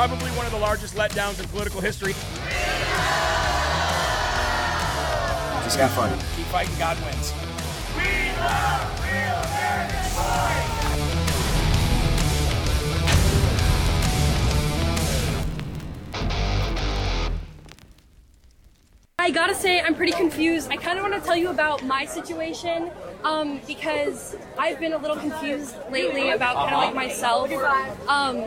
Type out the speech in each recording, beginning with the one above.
Probably one of the largest letdowns in political history. Just keep fighting. Keep fighting, God wins. I gotta say, I'm pretty confused. I kind of want to tell you about my situation um, because I've been a little confused lately about kind of like myself. Um,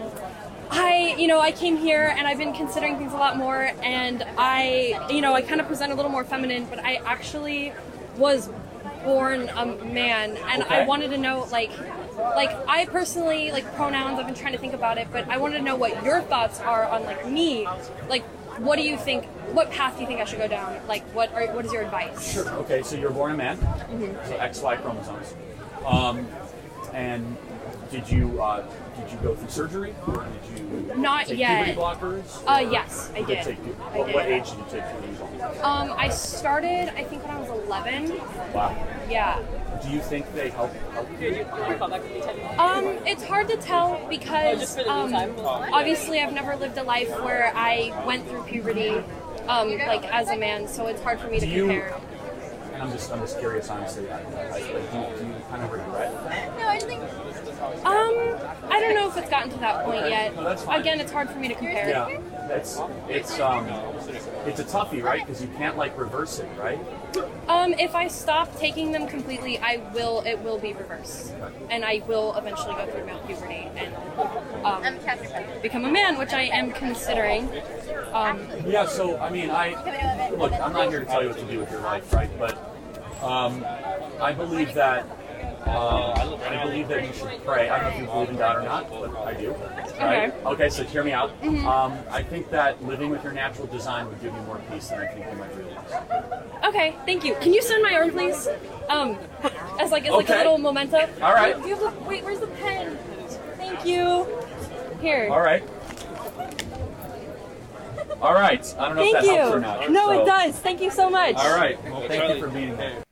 I, you know, I came here and I've been considering things a lot more, and I, you know, I kind of present a little more feminine, but I actually was born a man, and I wanted to know, like, like I personally like pronouns. I've been trying to think about it, but I wanted to know what your thoughts are on like me. Like, what do you think? What path do you think I should go down? Like, what are what is your advice? Sure. Okay, so you're born a man, Mhm. so XY chromosomes. Um, and did you uh, did you go through surgery or did you Not take yet. puberty blockers? Uh, yes, I did. Take, I what, did. what age did you take puberty? blockers? Um, I started, I think, when I was 11. Wow. Yeah. Do you think they help? help you? Um, it's hard to tell because um, obviously I've never lived a life where I went through puberty, um, like as a man, so it's hard for me to Do you- compare. And I'm just I'm just curious, honestly. I, I, do, you, do you kind of regret? That? No, I think. Um, I don't know if it's gotten to that point yet. No. Again, it's hard for me to compare. Yeah, it's it's um it's a toughie, right? Because you can't like reverse it, right? Um, if I stop taking them completely, I will. It will be reversed, and I will eventually go through male puberty and um, become a man, which I am considering. Um, Yeah, so I mean, I look. I'm not here to tell you what to do with your life, right? But um, I believe that uh, I believe that you should pray. I don't know if you believe in God or not, but I do. Right? Okay. Okay. So hear me out. Mhm. Um, I think that living with your natural design would give you more peace than I think you might realize. okay, thank you. Can you send my arm, please? Um, as like as like a little memento. All right. Do you have the, wait, where's the pen? Thank you. Here. All right. All right. I don't know Thank if that you. helps or not. No, so- it does. Thank you so much. All right. Well, thank you for being here.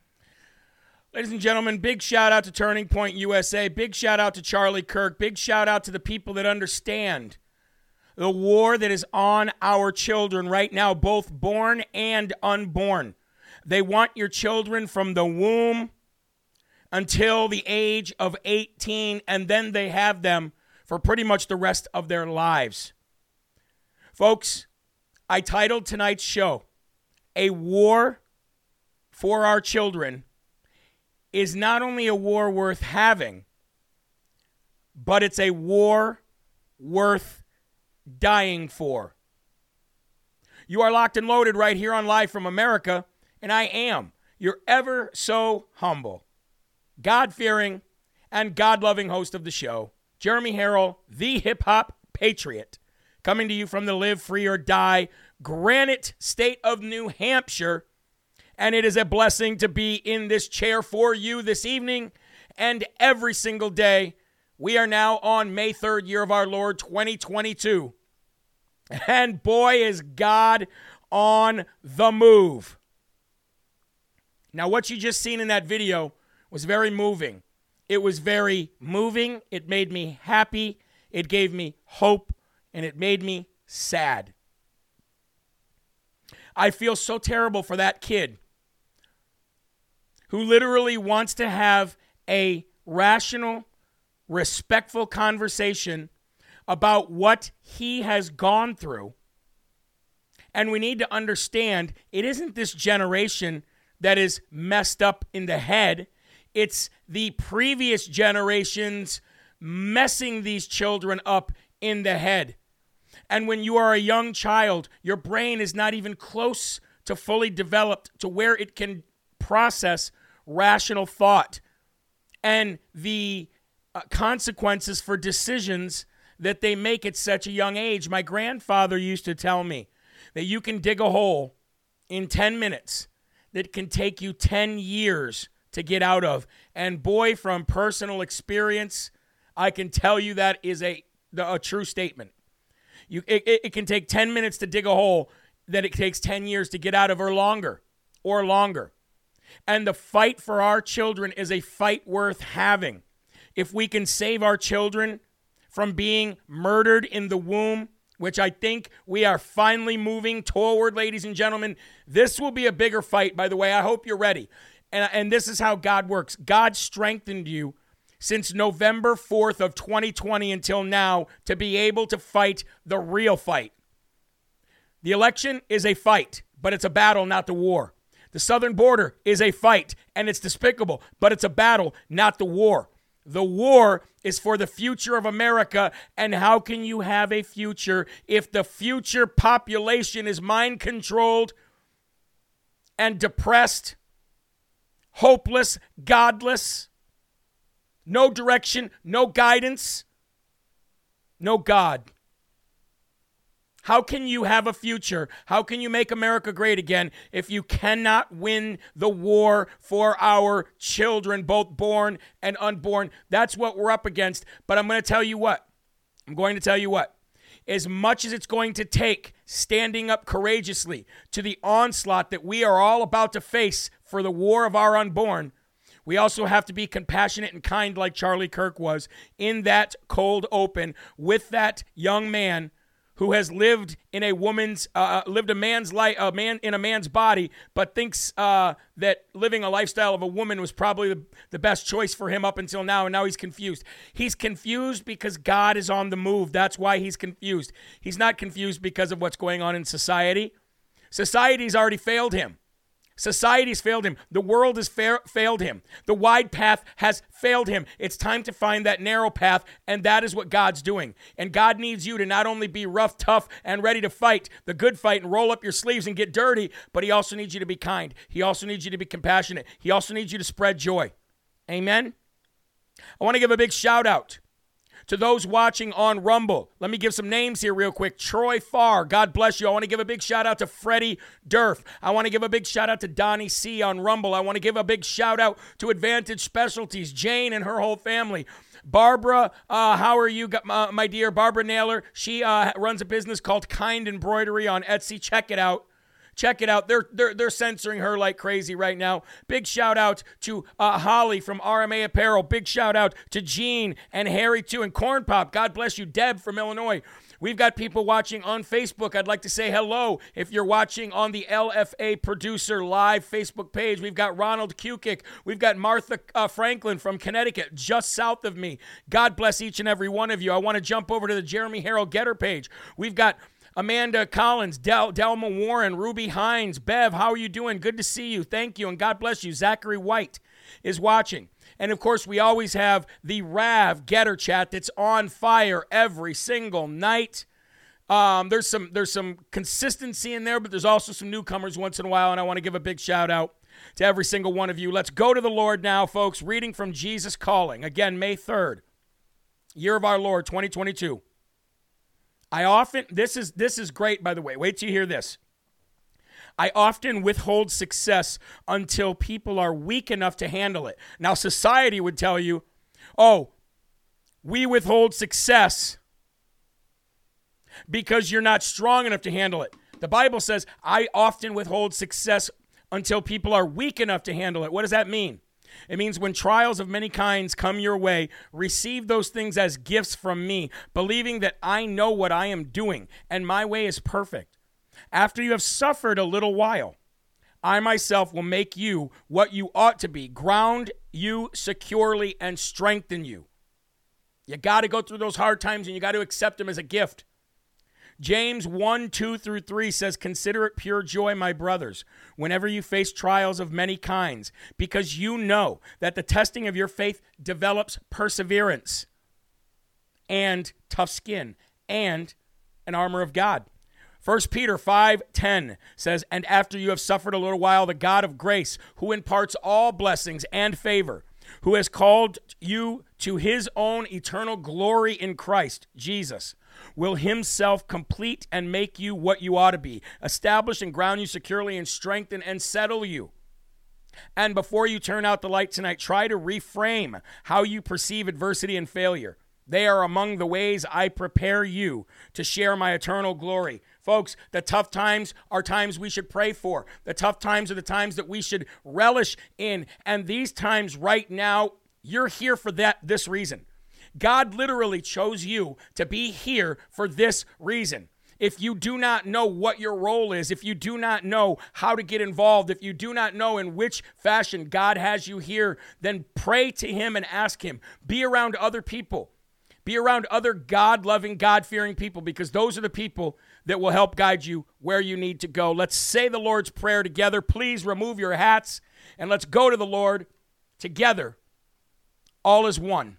Ladies and gentlemen, big shout out to Turning Point USA. Big shout out to Charlie Kirk. Big shout out to the people that understand the war that is on our children right now, both born and unborn. They want your children from the womb until the age of 18, and then they have them for pretty much the rest of their lives. Folks, I titled tonight's show, A War for Our Children is not only a war worth having, but it's a war worth dying for. You are locked and loaded right here on Live from America, and I am your ever so humble, God fearing, and God loving host of the show, Jeremy Herrell, the hip hop patriot, coming to you from the Live Free or Die Granite State of New Hampshire. And it is a blessing to be in this chair for you this evening and every single day. We are now on May 3rd, year of our Lord 2022. And boy, is God on the move. Now, what you just seen in that video was very moving. It was very moving. It made me happy. It gave me hope. And it made me sad. I feel so terrible for that kid who literally wants to have a rational, respectful conversation about what he has gone through. And we need to understand it isn't this generation that is messed up in the head, it's the previous generations messing these children up in the head. And when you are a young child, your brain is not even close to fully developed to where it can process rational thought and the uh, consequences for decisions that they make at such a young age. My grandfather used to tell me that you can dig a hole in 10 minutes that can take you 10 years to get out of. And boy, from personal experience, I can tell you that is a, a true statement. You, it, it can take 10 minutes to dig a hole that it takes 10 years to get out of or longer or longer. And the fight for our children is a fight worth having. If we can save our children from being murdered in the womb, which I think we are finally moving toward, ladies and gentlemen, this will be a bigger fight, by the way. I hope you're ready. And, and this is how God works God strengthened you since November 4th of 2020 until now to be able to fight the real fight. The election is a fight, but it's a battle, not the war. The southern border is a fight, and it's despicable, but it's a battle, not the war. The war is for the future of America. And how can you have a future if the future population is mind controlled and depressed, hopeless, godless, no direction, no guidance, no God? How can you have a future? How can you make America great again if you cannot win the war for our children, both born and unborn? That's what we're up against. But I'm going to tell you what. I'm going to tell you what. As much as it's going to take standing up courageously to the onslaught that we are all about to face for the war of our unborn, we also have to be compassionate and kind like Charlie Kirk was in that cold open with that young man who has lived in a woman's uh, uh, lived a man's life a man in a man's body but thinks uh, that living a lifestyle of a woman was probably the, the best choice for him up until now and now he's confused. He's confused because god is on the move. That's why he's confused. He's not confused because of what's going on in society. Society's already failed him Society's failed him. The world has fa- failed him. The wide path has failed him. It's time to find that narrow path, and that is what God's doing. And God needs you to not only be rough, tough, and ready to fight the good fight and roll up your sleeves and get dirty, but He also needs you to be kind. He also needs you to be compassionate. He also needs you to spread joy. Amen. I want to give a big shout out to those watching on Rumble. Let me give some names here, real quick. Troy Farr, God bless you. I want to give a big shout out to Freddie Durf. I want to give a big shout out to Donnie C on Rumble. I want to give a big shout out to Advantage Specialties, Jane and her whole family. Barbara, uh, how are you, uh, my dear? Barbara Naylor. She uh, runs a business called Kind Embroidery on Etsy. Check it out. Check it out. They're they're they're censoring her like crazy right now. Big shout out to uh, Holly from RMA Apparel. Big shout out to Gene and Harry too and Corn Pop. God bless you, Deb from Illinois. We've got people watching on Facebook. I'd like to say hello if you're watching on the LFA Producer Live Facebook page. We've got Ronald Kukic. We've got Martha uh, Franklin from Connecticut, just south of me. God bless each and every one of you. I want to jump over to the Jeremy Herrell GETTR page. We've got Amanda Collins, Del- Delma Warren, Ruby Hines, Bev, how are you doing? Good to see you. Thank you, and God bless you. Zachary White is watching. And of course, we always have the Rav GETTR chat that's on fire every single night. Um, there's some there's some consistency in there, but there's also some newcomers once in a while, and I want to give a big shout out to every single one of you. Let's go to the Lord now, folks. Reading from Jesus Calling again, May third, year of our Lord, 2022. I often this is this is great by the way. Wait till you hear this. I often withhold success until people are weak enough to handle it. Now society would tell you, "Oh, we withhold success because you're not strong enough to handle it." The Bible says, "I often withhold success until people are weak enough to handle it." What does that mean? It means when trials of many kinds come your way, receive those things as gifts from me, believing that I know what I am doing and my way is perfect. After you have suffered a little while, I myself will make you what you ought to be, ground you securely, and strengthen you. You got to go through those hard times and you got to accept them as a gift. James 1 2 through 3 says, Consider it pure joy, my brothers, whenever you face trials of many kinds, because you know that the testing of your faith develops perseverance and tough skin and an armor of God. 1 Peter 5:10 says, "And after you have suffered a little while, the God of grace, who imparts all blessings and favor, who has called you to his own eternal glory in Christ Jesus, will himself complete and make you what you ought to be, establish and ground you securely, and strengthen and settle you. And before you turn out the light tonight, try to reframe how you perceive adversity and failure. They are among the ways I prepare you to share my eternal glory. Folks, the tough times are times we should pray for. The tough times are the times that we should relish in. And these times right now, you're here for that this reason. God literally chose you to be here for this reason. If you do not know what your role is, if you do not know how to get involved, if you do not know in which fashion God has you here, then pray to Him and ask Him. Be around other people. Be around other God loving, God fearing people because those are the people that will help guide you where you need to go. Let's say the Lord's Prayer together. Please remove your hats and let's go to the Lord together. All is one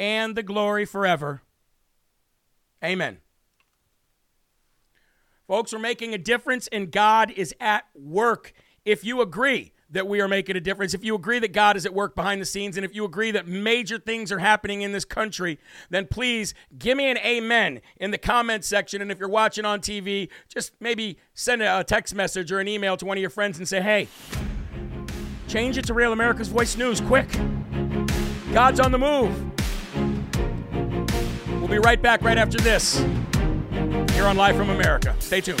and the glory forever. Amen. Folks, we're making a difference, and God is at work. If you agree that we are making a difference, if you agree that God is at work behind the scenes, and if you agree that major things are happening in this country, then please give me an amen in the comment section. And if you're watching on TV, just maybe send a text message or an email to one of your friends and say, hey, change it to Real America's Voice News, quick. God's on the move. We'll be right back right after this here on Live from America. Stay tuned.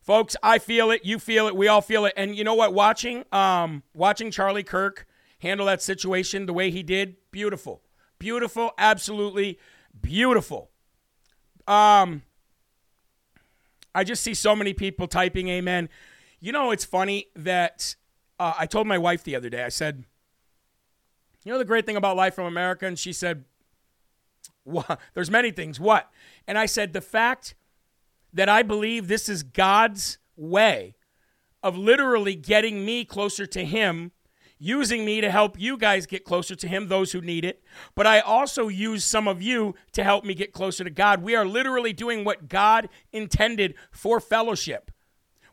Folks, I feel it. You feel it. We all feel it. And you know what? Watching, um, watching Charlie Kirk handle that situation the way he did, beautiful, beautiful, absolutely beautiful. Um, I just see so many people typing "Amen." You know, it's funny that uh, I told my wife the other day. I said, you know the great thing about life from America? And she said? There's many things. What? And I said, the fact that I believe this is God's way of literally getting me closer to Him, using me to help you guys get closer to Him, those who need it. But I also use some of you to help me get closer to God. We are literally doing what God intended for fellowship.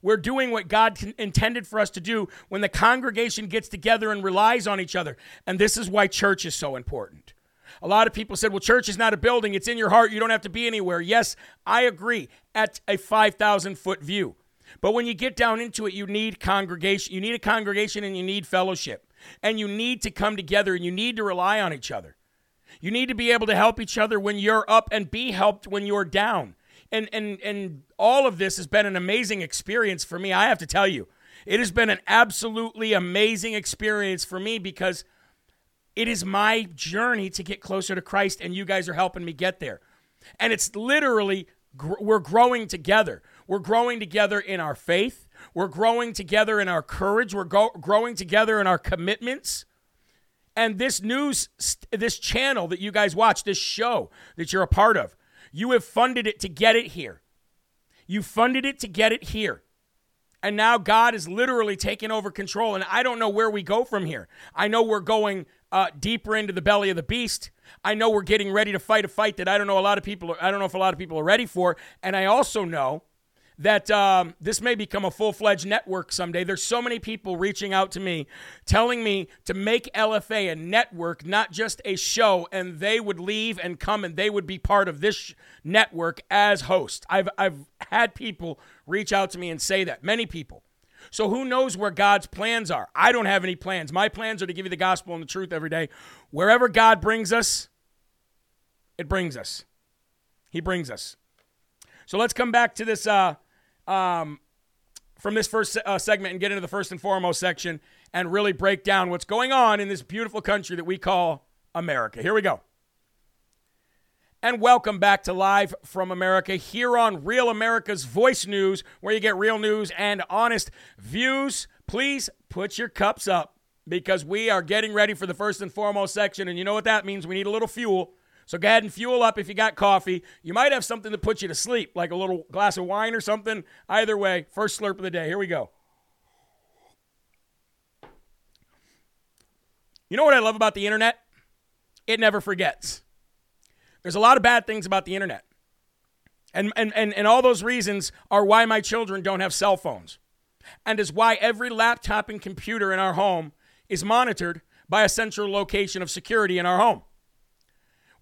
We're doing what God intended for us to do when the congregation gets together and relies on each other. And this is why church is so important. A lot of people said, well, church is not a building, it's in your heart. You don't have to be anywhere. Yes, I agree at a 5,000 foot view. But when you get down into it, you need congregation. You need a congregation and you need fellowship. And you need to come together and you need to rely on each other. You need to be able to help each other when you're up and be helped when you're down and and and all of this has been an amazing experience for me. I have to tell you, it has been an absolutely amazing experience for me because It is my journey to get closer to Christ, and you guys are helping me get there. And it's literally, gr- we're growing together. We're growing together in our faith. We're growing together in our courage. We're go- growing together in our commitments. And this news, this channel that you guys watch, this show that you're a part of, you have funded it to get it here. You funded it to get it here. And now God is literally taking over control. And I don't know where we go from here. I know we're going uh, deeper into the belly of the beast. I know we're getting ready to fight a fight that I don't know a lot of people. Are, I don't know if a lot of people are ready for. And I also know that um, this may become a full fledged network someday. There's so many people reaching out to me, telling me to make LFA a network, not just a show, and they would leave and come and they would be part of this network as host. I've, I've had people reach out to me and say that, many people. So who knows where God's plans are? I don't have any plans. My plans are to give you the gospel and the truth every day. Wherever God brings us, it brings us. He brings us. So let's come back to this uh, um, from this first uh, segment and get into the first and foremost section and really break down what's going on in this beautiful country that we call America. Here we go. And welcome back to Live from America here on Real America's Voice News, where you get real news and honest views. Please put your cups up because we are getting ready for the first and foremost section. And you know what that means? We need a little fuel. So go ahead and fuel up if you got coffee. You might have something to put you to sleep, like a little glass of wine or something. Either way, first slurp of the day. Here we go. You know what I love about the internet? It never forgets. There's a lot of bad things about the internet. And, and, and, and all those reasons are why my children don't have cell phones. And is why every laptop and computer in our home is monitored by a central location of security in our home.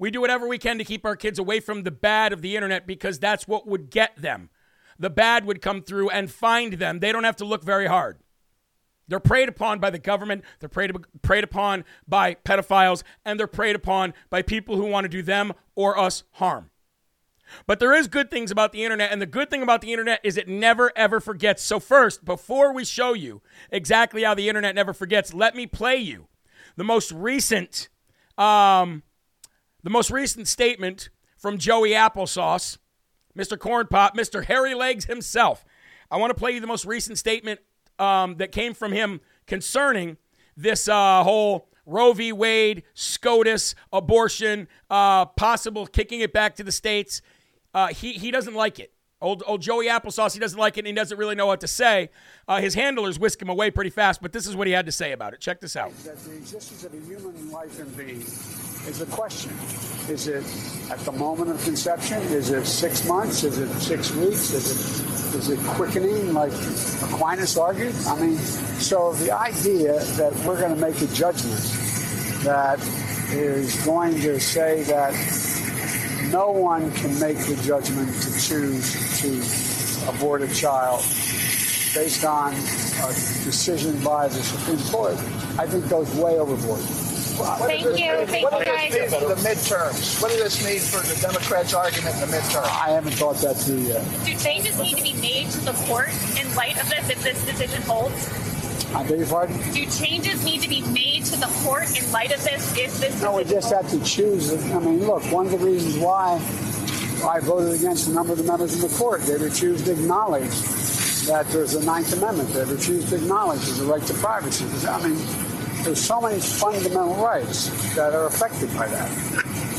We do whatever we can to keep our kids away from the bad of the internet because that's what would get them. The bad would come through and find them. They don't have to look very hard. They're preyed upon by the government, they're preyed, preyed upon by pedophiles, and they're preyed upon by people who want to do them or us harm. But there is good things about the internet, and the good thing about the internet is it never ever forgets. So first, before we show you exactly how the internet never forgets, let me play you the most recent um, the most recent statement from Joey Applesauce, Mr. Corn Pop, Mr. Hairy Legs himself. I want to play you the most recent statement um, that came from him concerning this uh, whole Roe v. Wade, SCOTUS, abortion, uh, possible kicking it back to the states. Uh, he, he doesn't like it. Old, old Joey Applesauce, he doesn't like it and he doesn't really know what to say. Uh, his handlers whisk him away pretty fast, but this is what he had to say about it. Check this out. That the existence of a human life and being is a question. Is it at the moment of conception? Is it six months? Is it six weeks? Is it is it quickening like Aquinas argued? I mean, so the idea that we're going to make a judgment that is going to say that no one can make the judgment to choose to abort a child based on a decision by the Supreme Court, I think goes way overboard. Thank you. Thank what you, does this guys. mean for the midterms? What does this mean for the Democrats' argument in the midterms? I haven't thought that through yet. Do changes need to be made to the court in light of this if this decision holds? I beg your pardon? Do changes need to be made to the court in light of this if this No, we just have to choose. I mean, look, one of the reasons why I voted against a number of the members in the court, they refused to acknowledge that there's a Ninth Amendment. They refused to acknowledge there's a right to privacy. I mean, there's so many fundamental rights that are affected by that.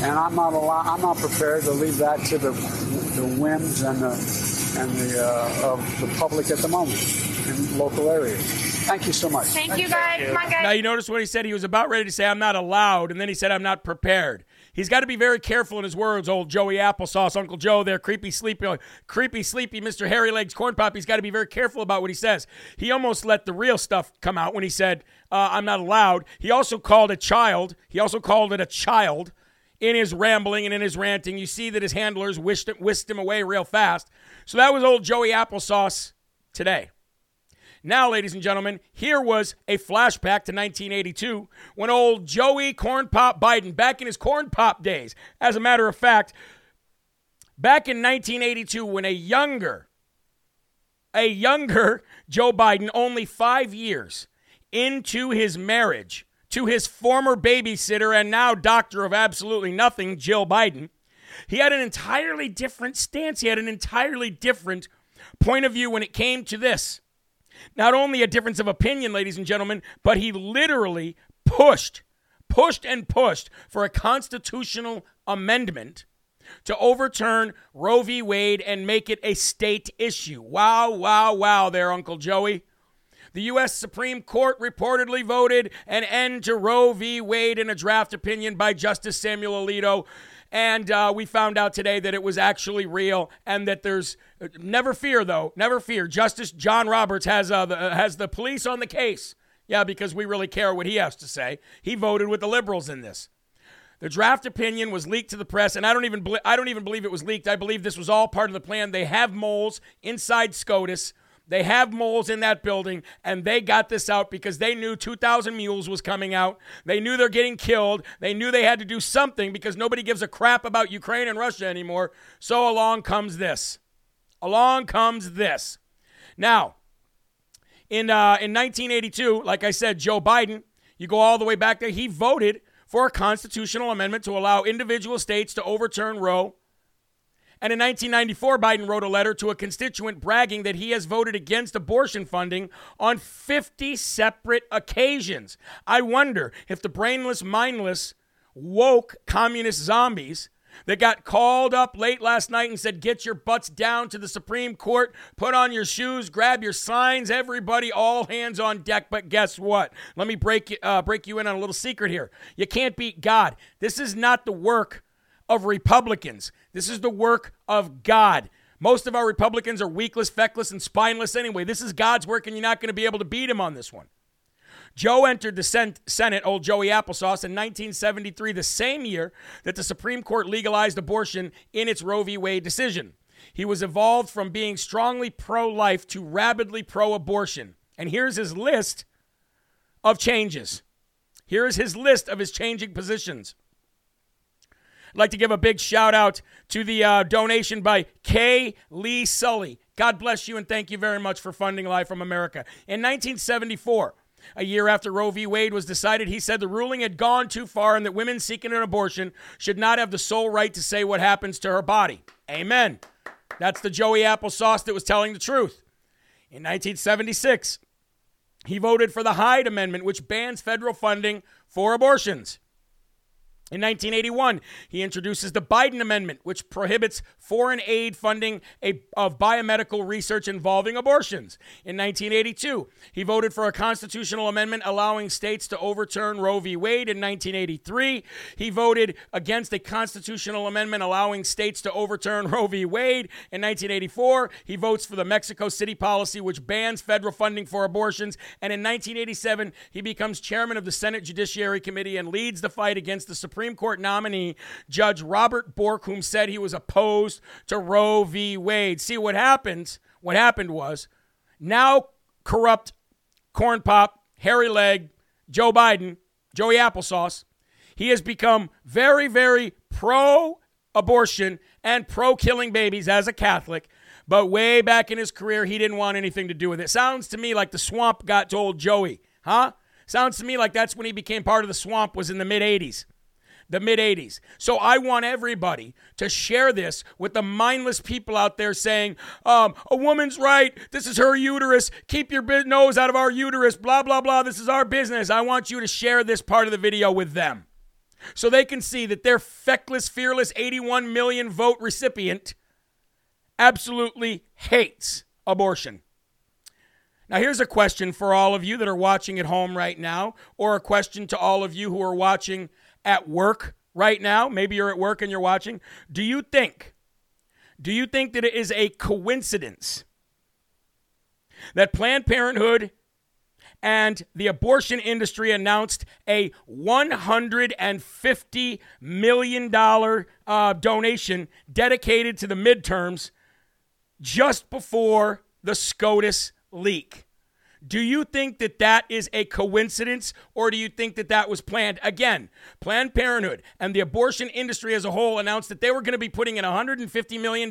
And I'm not allow- I'm not prepared to leave that to the, the whims and the and the uh, of the public at the moment in local areas. Thank you so much. Thank you guys. Come on, guys. Now, you notice what he said? He was about ready to say, I'm not allowed, and then he said, I'm not prepared. He's got to be very careful in his words, old Joey Applesauce, Uncle Joe there, creepy, sleepy, creepy, sleepy Mr. Hairy Legs Corn Pop. He's got to be very careful about what he says. He almost let the real stuff come out when he said, uh, I'm not allowed. He also called a child, he also called it a child in his rambling and in his ranting. You see that his handlers whisked, whisked him away real fast. So that was old Joey Applesauce today. Now, ladies and gentlemen, here was a flashback to 1982 when old Joey Corn Pop Biden, back in his Corn Pop days, as a matter of fact, back in 1982 when a younger, a younger Joe Biden, only five years into his marriage to his former babysitter and now doctor of absolutely nothing, Jill Biden, he had an entirely different stance. He had an entirely different point of view when it came to this. Not only a difference of opinion, ladies and gentlemen, but he literally pushed, pushed and pushed for a constitutional amendment to overturn Roe v. Wade and make it a state issue. Wow, wow, wow, there, Uncle Joey. The U.S. Supreme Court reportedly voted an end to Roe v. Wade in a draft opinion by Justice Samuel Alito. And uh, we found out today that it was actually real, and that there's never fear though, never fear. Justice John Roberts has uh, the, uh, has the police on the case. Yeah, because we really care what he has to say. He voted with the liberals in this. The draft opinion was leaked to the press, and I don't even I don't even believe it was leaked. I believe this was all part of the plan. They have moles inside SCOTUS. They have moles in that building, and they got this out because they knew 2,000 Mules was coming out. They knew they're getting killed. They knew they had to do something because nobody gives a crap about Ukraine and Russia anymore. So along comes this. Along comes this. Now, in, uh, in 1982, like I said, Joe Biden, you go all the way back there, he voted for a constitutional amendment to allow individual states to overturn Roe and in 1994, Biden wrote a letter to a constituent bragging that he has voted against abortion funding on 50 separate occasions. I wonder if the brainless, mindless, woke communist zombies that got called up late last night and said, Get your butts down to the Supreme Court, put on your shoes, grab your signs, everybody, all hands on deck. But guess what? Let me break, uh, break you in on a little secret here. You can't beat God. This is not the work of Republicans. This is the work of God. Most of our Republicans are weakless, feckless, and spineless anyway. This is God's work, and you're not going to be able to beat him on this one. Joe entered the Senate, old Joey Applesauce, in 1973, the same year that the Supreme Court legalized abortion in its Roe v. Wade decision. He was evolved from being strongly pro life to rabidly pro abortion. And here's his list of changes. Here is his list of his changing positions. I'd like to give a big shout out to the uh, donation by Kay Lee Sully. God bless you and thank you very much for funding Live from America. In 1974, a year after Roe v. Wade was decided, he said the ruling had gone too far and that women seeking an abortion should not have the sole right to say what happens to her body. Amen. That's the Joey Applesauce that was telling the truth. In 1976, he voted for the Hyde Amendment, which bans federal funding for abortions. In 1981, he introduces the Biden Amendment, which prohibits foreign aid funding a, of biomedical research involving abortions. In 1982, he voted for a constitutional amendment allowing states to overturn Roe v. Wade. In 1983, he voted against a constitutional amendment allowing states to overturn Roe v. Wade. In 1984, he votes for the Mexico City policy, which bans federal funding for abortions. And in 1987, he becomes chairman of the Senate Judiciary Committee and leads the fight against the Supreme Supreme Court nominee, Judge Robert Bork, whom said he was opposed to Roe v. Wade. See what happened? What happened was now corrupt corn pop, hairy leg, Joe Biden, Joey Applesauce, he has become very, very pro abortion and pro killing babies as a Catholic. But way back in his career, he didn't want anything to do with it. Sounds to me like the swamp got told Joey, huh? Sounds to me like that's when he became part of the swamp was in the mid 80s the mid 80s. So I want everybody to share this with the mindless people out there saying, um, a woman's right. This is her uterus. Keep your nose out of our uterus. Blah, blah, blah. This is our business. I want you to share this part of the video with them so they can see that their feckless, fearless 81 million vote recipient absolutely hates abortion. Now, here's a question for all of you that are watching at home right now, or a question to all of you who are watching at work right now, maybe you're at work and you're watching, do you think, do you think that it is a coincidence that Planned Parenthood and the abortion industry announced a $150 million uh, donation dedicated to the midterms just before the SCOTUS leak? Do you think that that is a coincidence or do you think that that was planned? Again, Planned Parenthood and the abortion industry as a whole announced that they were going to be putting in $150 million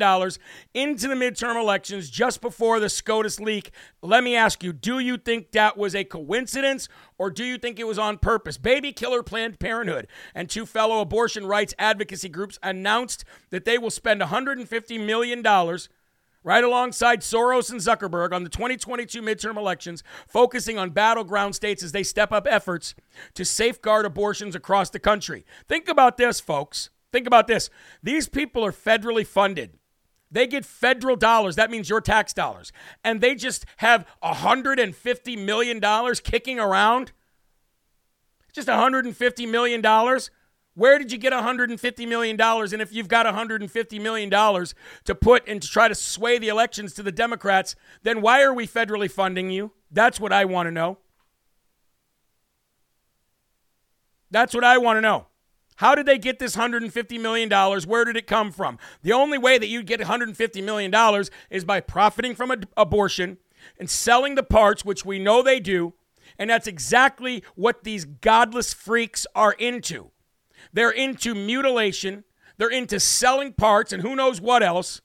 into the midterm elections just before the SCOTUS leak. Let me ask you, do you think that was a coincidence or do you think it was on purpose? Baby killer Planned Parenthood and two fellow abortion rights advocacy groups announced that they will spend $150 million right alongside Soros and Zuckerberg on the 2022 midterm elections, focusing on battleground states as they step up efforts to safeguard abortions across the country. Think about this, folks. Think about this. These people are federally funded. They get federal dollars. That means your tax dollars. And they just have $150 million kicking around. Just $150 million where did you get $150 million? And if you've got $150 million to put and to try to sway the elections to the Democrats, then why are we federally funding you? That's what I want to know. That's what I want to know. How did they get this $150 million? Where did it come from? The only way that you'd get $150 million is by profiting from ad- abortion and selling the parts, which we know they do. And that's exactly what these godless freaks are into. They're into mutilation, they're into selling parts and who knows what else,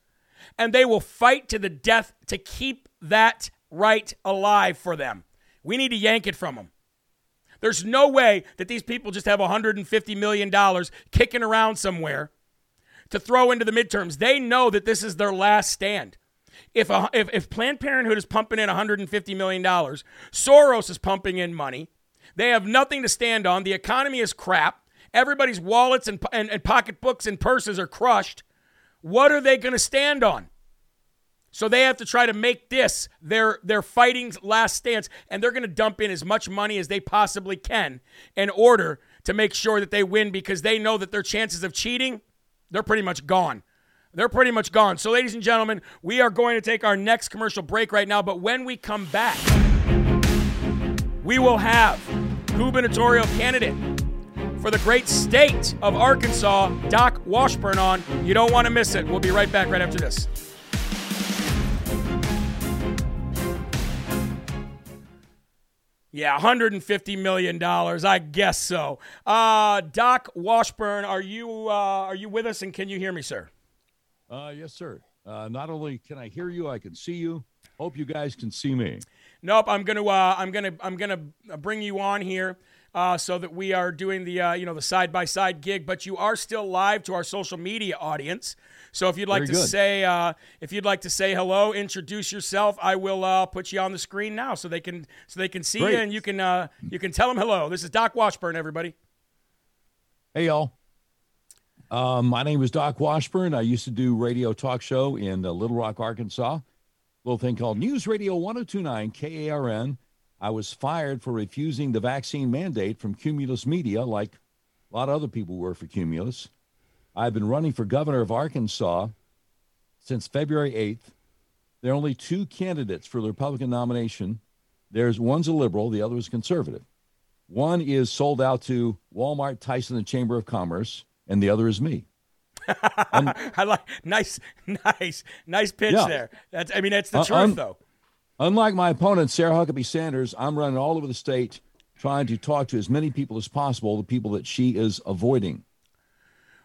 and they will fight to the death to keep that right alive for them. We need to yank it from them. There's no way that these people just have $150 million kicking around somewhere to throw into the midterms. They know that this is their last stand. If, a, if, if Planned Parenthood is pumping in $150 million, Soros is pumping in money, they have nothing to stand on. The economy is crap. Everybody's wallets and, and, and pocketbooks and purses are crushed. What are they going to stand on? So they have to try to make this their their fighting's last stance, and they're going to dump in as much money as they possibly can in order to make sure that they win because they know that their chances of cheating, they're pretty much gone. They're pretty much gone. So, ladies and gentlemen, we are going to take our next commercial break right now. But when we come back, we will have gubernatorial candidate for the great state of Arkansas, Doc Washburn, on. You don't want to miss it. We'll be right back right after this. Yeah, $150 million. I guess so. Uh, Doc Washburn, are you uh, are you with us and can you hear me, sir? Uh, yes, sir. Uh, not only can I hear you, I can see you. Hope you guys can see me. Nope, I'm gonna uh, I'm gonna I'm gonna bring you on here uh, so that we are doing the uh, you know the side by side gig. But you are still live to our social media audience. So if you'd like Very to good. say uh, if you'd like to say hello, introduce yourself, I will uh, put you on the screen now so they can so they can see Great. you and you can uh, you can tell them hello. This is Doc Washburn, everybody. Hey y'all. Um, my name is Doc Washburn. I used to do radio talk show in uh, Little Rock, Arkansas. Little thing called News Radio 1029 KARN. I was fired for refusing the vaccine mandate from Cumulus Media, like a lot of other people were for Cumulus. I've been running for governor of Arkansas since February 8th. There are only two candidates for the Republican nomination. There's one's a liberal, the other is conservative. One is sold out to Walmart, Tyson, and the Chamber of Commerce, and the other is me. I like nice, nice, nice pitch yeah. there. That's I mean that's the uh, truth though. Unlike my opponent, Sarah Huckabee Sanders, I'm running all over the state trying to talk to as many people as possible, the people that she is avoiding.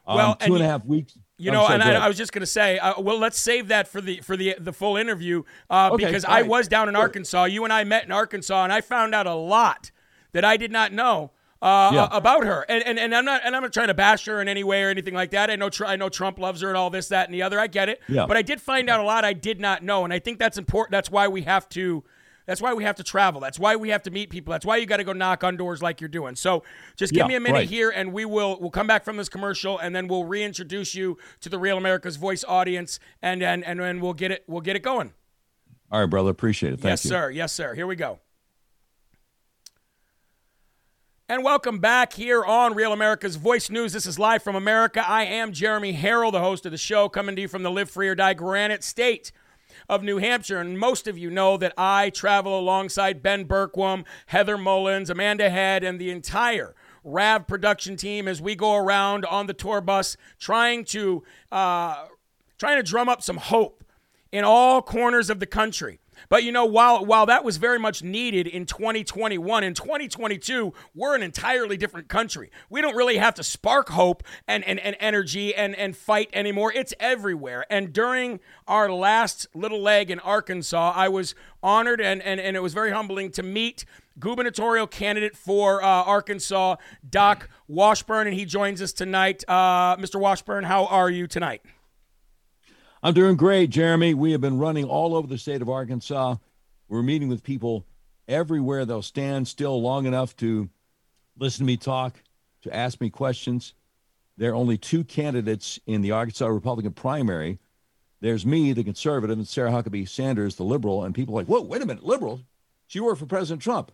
Um, well, two and, and a half weeks. You know, and I, I, was just going to say, uh, well, let's save that for the for the the full interview uh, okay, because I was down in Arkansas. You and I met in Arkansas, and I found out a lot that I did not know uh, yeah. about her. And, and and I'm not and I'm not trying to bash her in any way or anything like that. I know I know Trump loves her and all this, that, and the other. I get it. Yeah. But I did find out a lot I did not know, and I think that's important. That's why we have to. That's why we have to travel. That's why we have to meet people. That's why you got to go knock on doors like you're doing. So just give yeah, me a minute right. here, and we will we'll come back from this commercial, and then we'll reintroduce you to the Real America's Voice audience, and and and, and we'll get it we'll get it going. All right, brother. Appreciate it. Thank yes, you. sir. Yes, sir. Here we go. And welcome back here on Real America's Voice News. This is live from America. I am Jeremy Herrell, the host of the show, coming to you from the Live Free or Die Granite State of New Hampshire. And most of you know that I travel alongside Ben Bergquam, Heather Mullins, Amanda Head, and the entire RAV production team as we go around on the tour bus trying to uh, trying to drum up some hope in all corners of the country But you know, while while that was very much needed in 2021, in 2022, we're an entirely different country. We don't really have to spark hope and, and, and energy and, and fight anymore. It's everywhere. And during our last little leg in Arkansas, I was honored and, and, and it was very humbling to meet gubernatorial candidate for uh, Arkansas, Doc Washburn, and he joins us tonight. Uh, Mr. Washburn, how are you tonight? I'm doing great, Jeremy. We have been running all over the state of Arkansas. We're meeting with people everywhere. They'll stand still long enough to listen to me talk, to ask me questions. There are only two candidates in the Arkansas Republican primary. There's me, the conservative, and Sarah Huckabee Sanders, the liberal. And people are like, whoa, wait a minute, liberal? She worked for President Trump.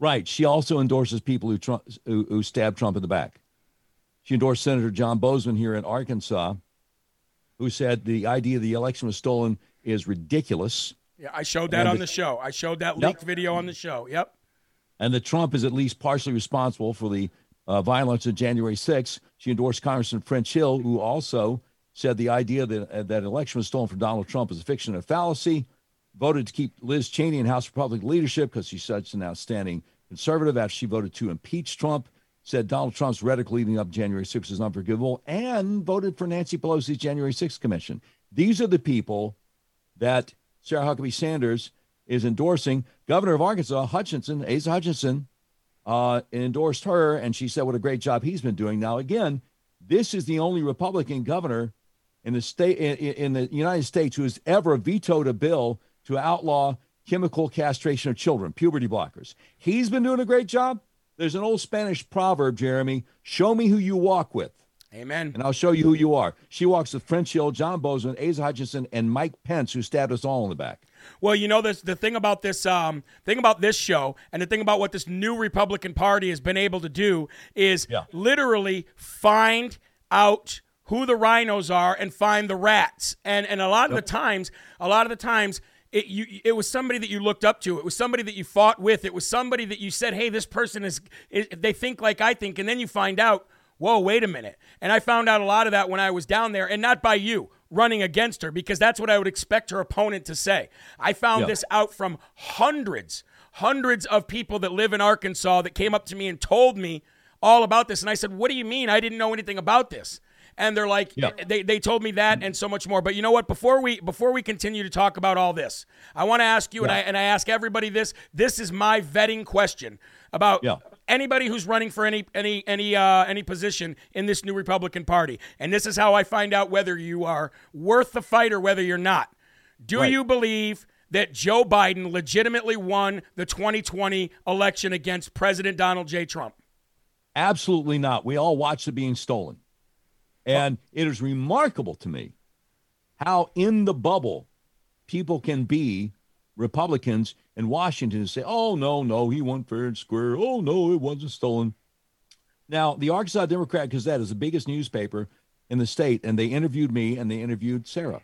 Right. She also endorses people who, Trump, who, who stabbed Trump in the back. She endorsed Senator John Boozman here in Arkansas who said the idea the election was stolen is ridiculous. Yeah, I showed that and on the, the, show. I showed that leaked yep. video on the show. Yep. And that Trump is at least partially responsible for the uh, violence of January 6th. She endorsed Congressman French Hill, who also said the idea that uh, that election was stolen from Donald Trump is a fiction and a fallacy. Voted to keep Liz Cheney in House Republican leadership because she's such an outstanding conservative after she voted to impeach Trump said Donald Trump's rhetoric leading up January 6th is unforgivable, and voted for Nancy Pelosi's January 6th commission. These are the people that Sarah Huckabee Sanders is endorsing. Governor of Arkansas, Hutchinson, Asa Hutchinson, uh, endorsed her, and she said what a great job he's been doing. Now, again, this is the only Republican governor in the state in, in the United States who has ever vetoed a bill to outlaw chemical castration of children, puberty blockers. He's been doing a great job. There's an old Spanish proverb, Jeremy show me who you walk with. Amen. And I'll show you who you are. She walks with French Hill, John Boozman, Asa Hutchinson, and Mike Pence, who stabbed us all in the back. Well, you know this the thing about this um, thing about this show and the thing about what this new Republican Party has been able to do is yeah. literally find out who the rhinos are and find the rats. And and a lot of yep. the times, a lot of the times it, you, it was somebody that you looked up to. It was somebody that you fought with. It was somebody that you said, hey, this person is, is, they think like I think. And then you find out, whoa, wait a minute. And I found out a lot of that when I was down there, and not by you running against her, because that's what I would expect her opponent to say. I found yeah. this out from hundreds, hundreds of people that live in Arkansas that came up to me and told me all about this. And I said, what do you mean? I didn't know anything about this and they're like yeah. they, they told me that and so much more but you know what before we before we continue to talk about all this i want to ask you yeah. and i and i ask everybody this this is my vetting question about yeah. anybody who's running for any any any uh, any position in this new republican party and this is how i find out whether you are worth the fight or whether you're not do right. you believe that Joe Biden legitimately won the 2020 election against President Donald J. Trump? Absolutely not. We all watched it being stolen. And it is remarkable to me how in the bubble people can be Republicans in Washington and say, oh, no, no, he won fair and square. Oh, no, it wasn't stolen. Now, the Arkansas Democrat Gazette is the biggest newspaper in the state, and they interviewed me and they interviewed Sarah.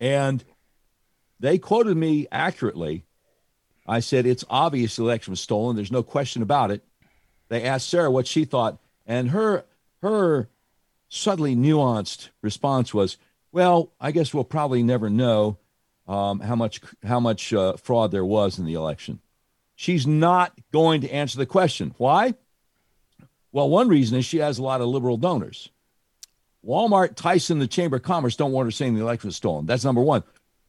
And they quoted me accurately. I said, it's obvious the election was stolen. There's no question about it. They asked Sarah what she thought, and her her subtly nuanced response was, "Well, I guess we'll probably never know um, how much how much uh, fraud there was in the election." She's not going to answer the question. Why? Well, one reason is she has a lot of liberal donors. Walmart, Tyson, the Chamber of Commerce don't want her saying the election was stolen. That's number one.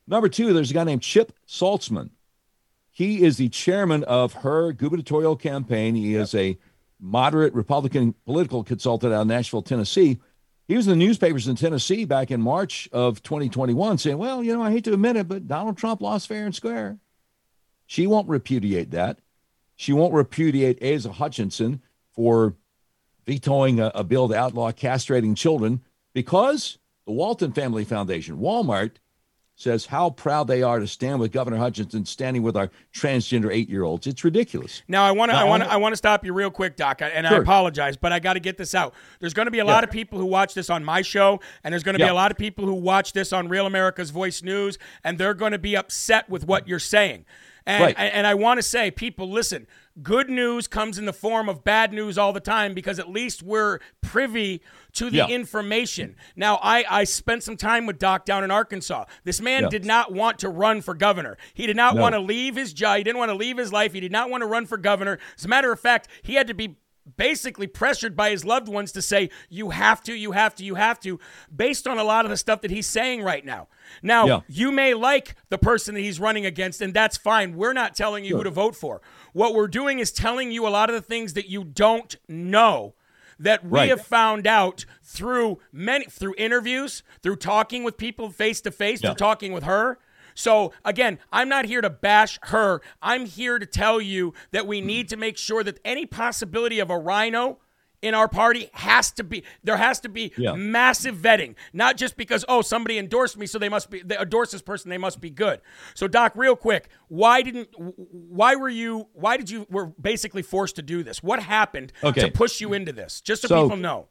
Number two, there's a guy named Chip Saltsman. He is the chairman of her gubernatorial campaign. He is a moderate Republican political consultant out of Nashville, Tennessee. He was in the newspapers in Tennessee back in March of 2021 saying, well, you know, I hate to admit it, but Donald Trump lost fair and square. She won't repudiate that. She won't repudiate Asa Hutchinson for vetoing a, a bill to outlaw castrating children because the Walton Family Foundation, Walmart, says how proud they are to stand with Governor Hutchinson, standing with our transgender eight-year-olds. It's ridiculous. Now, I want to, I want to, I want to stop you real quick, Doc, and sure. I apologize, but I got to get this out. There's going to be a yeah. lot of people who watch this on my show, and there's going to yeah. be a lot of people who watch this on Real America's Voice News, and they're going to be upset with what you're saying. And, right. and I want to say, people, listen, good news comes in the form of bad news all the time because at least we're privy to the Yeah. information. Now, I, I spent some time with Doc down in Arkansas. This man Yeah. did not want to run for governor. He did not No. want to leave his job. He didn't want to leave his life. He did not want to run for governor. As a matter of fact, he had to be basically pressured by his loved ones to say, you have to, you have to, you have to, based on a lot of the stuff that he's saying right now. Now, Yeah. you may like the person that he's running against, and that's fine. We're not telling you who to vote for. What we're doing is telling you a lot of the things that you don't know that we Right. have found out through many through interviews, through talking with people face to face, through talking with her. So again, I'm not here to bash her. I'm here to tell you that we need to make sure that any possibility of a rhino in our party has to be there has to be Yeah. massive vetting, not just because oh somebody endorsed me, so they must be they endorse this person, they must be good. So Doc, real quick, why didn't why were you why did you were basically forced to do this? What happened Okay. to push you into this? Just so, So- people know.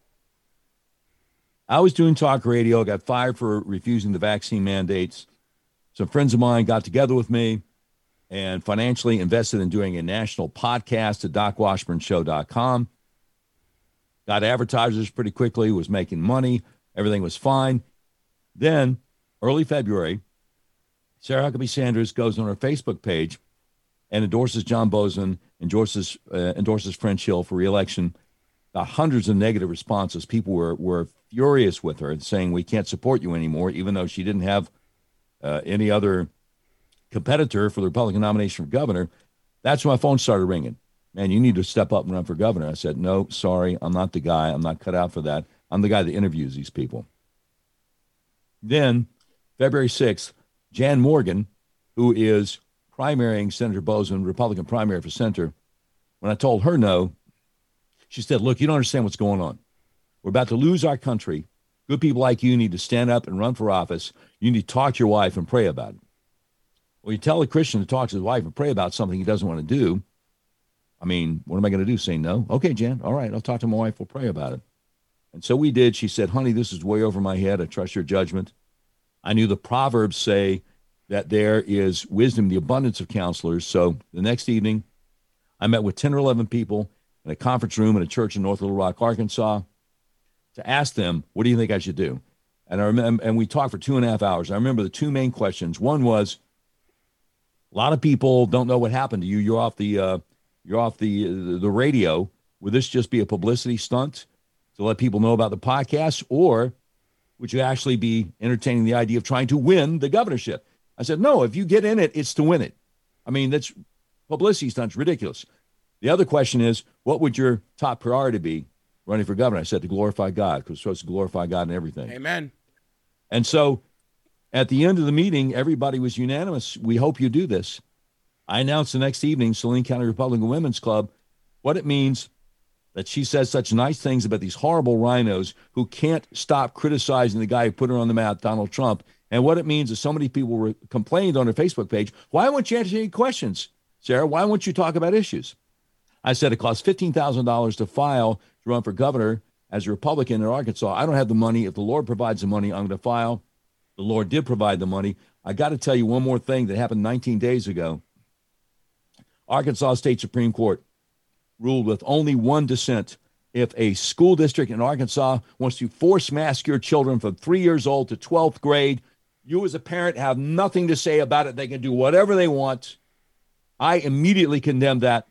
I was doing talk radio, got fired for refusing the vaccine mandates. Some friends of mine got together with me and financially invested in doing a national podcast at docwashburnshow.com. Got advertisers pretty quickly, was making money, everything was fine. Then, early February, Sarah Huckabee Sanders goes on her Facebook page and endorses John Boozman, endorses, uh, endorses French Hill for reelection got hundreds of negative responses. People were, were furious with her, saying, We can't support you anymore, even though she didn't have uh, any other competitor for the Republican nomination for governor. That's when my phone started ringing. Man, you need to step up and run for governor. I said, No, sorry, I'm not the guy. I'm not cut out for that. I'm the guy that interviews these people. Then, February 6th, Jan Morgan, who is primarying Senator Boozman, Republican primary for center, when I told her no, she said, Look, you don't understand what's going on. We're about to lose our country. Good people like you need to stand up and run for office. You need to talk to your wife and pray about it. Well, you tell a Christian to talk to his wife and pray about something he doesn't want to do. I mean, what am I going to do? Say no? Okay, Jan. All right. I'll talk to my wife. We'll pray about it. And so we did. She said, Honey, this is way over my head. I trust your judgment. I knew the Proverbs say that there is wisdom, the abundance of counselors. So the next evening, I met with 10 or 11 people in a conference room in a church in North Little Rock, Arkansas, to ask them, what do you think I should do? And I remember, and we talked for two and a half hours. I remember the two main questions. One was, a lot of people don't know what happened to you. You're off the, uh, you're off the the radio. Would this just be a publicity stunt to let people know about the podcast, or would you actually be entertaining the idea of trying to win the governorship? I said, no. If you get in it, it's to win it. I mean, that's publicity stunts ridiculous. The other question is, what would your top priority be running for governor? I said to glorify God, because we're supposed to glorify God in everything. Amen. And so at the end of the meeting, everybody was unanimous. We hope you do this. I announced the next evening, Saline County Republican Women's Club, what it means that she says such nice things about these horrible rhinos who can't stop criticizing the guy who put her on the map, Donald Trump, and what it means that so many people were complained on her Facebook page. Why won't you answer any questions, Sarah? Why won't you talk about issues? I said it costs fifteen thousand dollars to file run for governor as a Republican in Arkansas. I don't have the money. If the Lord provides the money, I'm going to file. The Lord did provide the money. I got to tell you one more thing that happened 19 days ago. Arkansas State Supreme Court ruled with only one dissent. If a school district in Arkansas wants to force mask your children from three years old to 12th grade, you as a parent have nothing to say about it. They can do whatever they want. I immediately condemned that.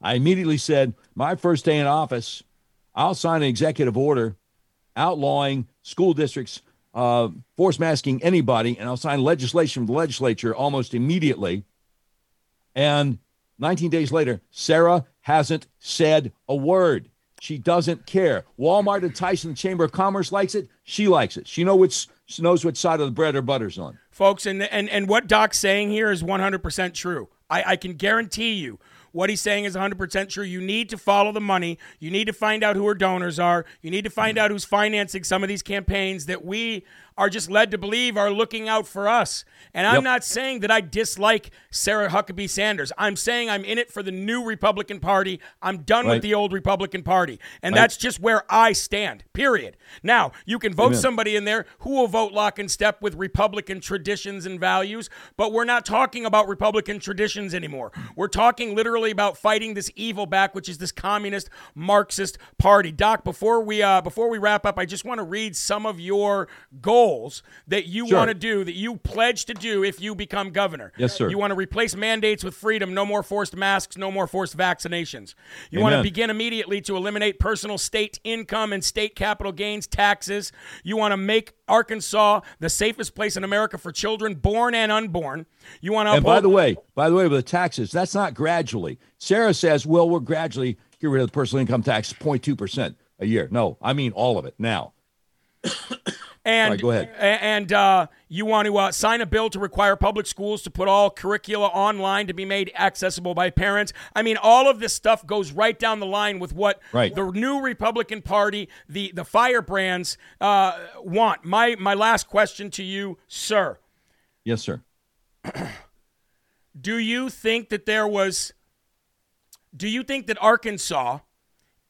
I immediately said, my first day in office, I'll sign an executive order outlawing school districts uh, force masking anybody, and I'll sign legislation from the legislature almost immediately. And 19 days later, Sarah hasn't said a word. She doesn't care. Walmart and Tyson Chamber of Commerce likes it. She likes it. She know which she knows which side of the bread her butter's on. folks. And and and what Doc's saying here is 100% true. I, I can guarantee you. What he's saying is 100% true. You need to follow the money. You need to find out who her donors are. You need to find out who's financing some of these campaigns that we are just led to believe are looking out for us. And I'm Yep. not saying that I dislike Sarah Huckabee Sanders. I'm saying I'm in it for the new Republican Party. I'm done Right. with the old Republican Party. And Right. that's just where I stand, period. Now, you can vote Amen. somebody in there who will vote lock and step with Republican traditions and values, but we're not talking about Republican traditions anymore. We're talking literally about fighting this evil back, which is this communist Marxist party. Doc, before we uh, before we wrap up, I just want to read some of your goals that you Sure. want to do, that you pledge to do if you become governor. Yes, sir. You want to replace mandates with freedom, no more forced masks, no more forced vaccinations. You want to begin immediately to eliminate personal state income and state capital gains taxes. You want to make Arkansas the safest place in America for children, born and unborn. You want to And uphold. by the way, by the way, with the taxes, that's not gradually. Sarah says, well, we'll gradually get rid of the personal income tax 0.2% a year. No, I mean all of it now. And Sorry, go ahead. And uh, you want to uh, sign a bill to require public schools to put all curricula online to be made accessible by parents. I mean, all of this stuff goes right down the line with what Right. the new Republican Party, the the firebrands, uh, want. My my last question to you, sir. Yes, sir. Do you think that there was? Do you think that Arkansas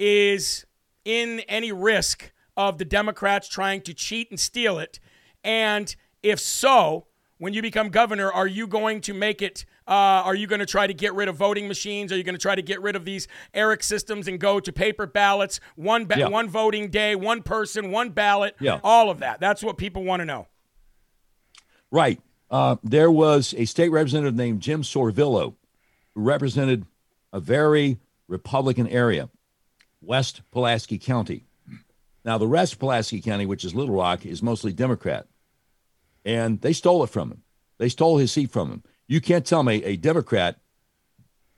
is in any risk of the Democrats trying to cheat and steal it? And if so, when you become governor, are you going to make it? Uh, are you going to try to get rid of voting machines? Are you going to try to get rid of these ERIC systems and go to paper ballots, one ba- Yeah. one voting day, one person, one ballot, Yeah. all of that? That's what people want to know. Right. Uh, there was a state representative named Jim Sorvillo who represented a very Republican area, West Pulaski County. Now, the rest of Pulaski County, which is Little Rock, is mostly Democrat. And they stole it from him. They stole his seat from him. You can't tell me a Democrat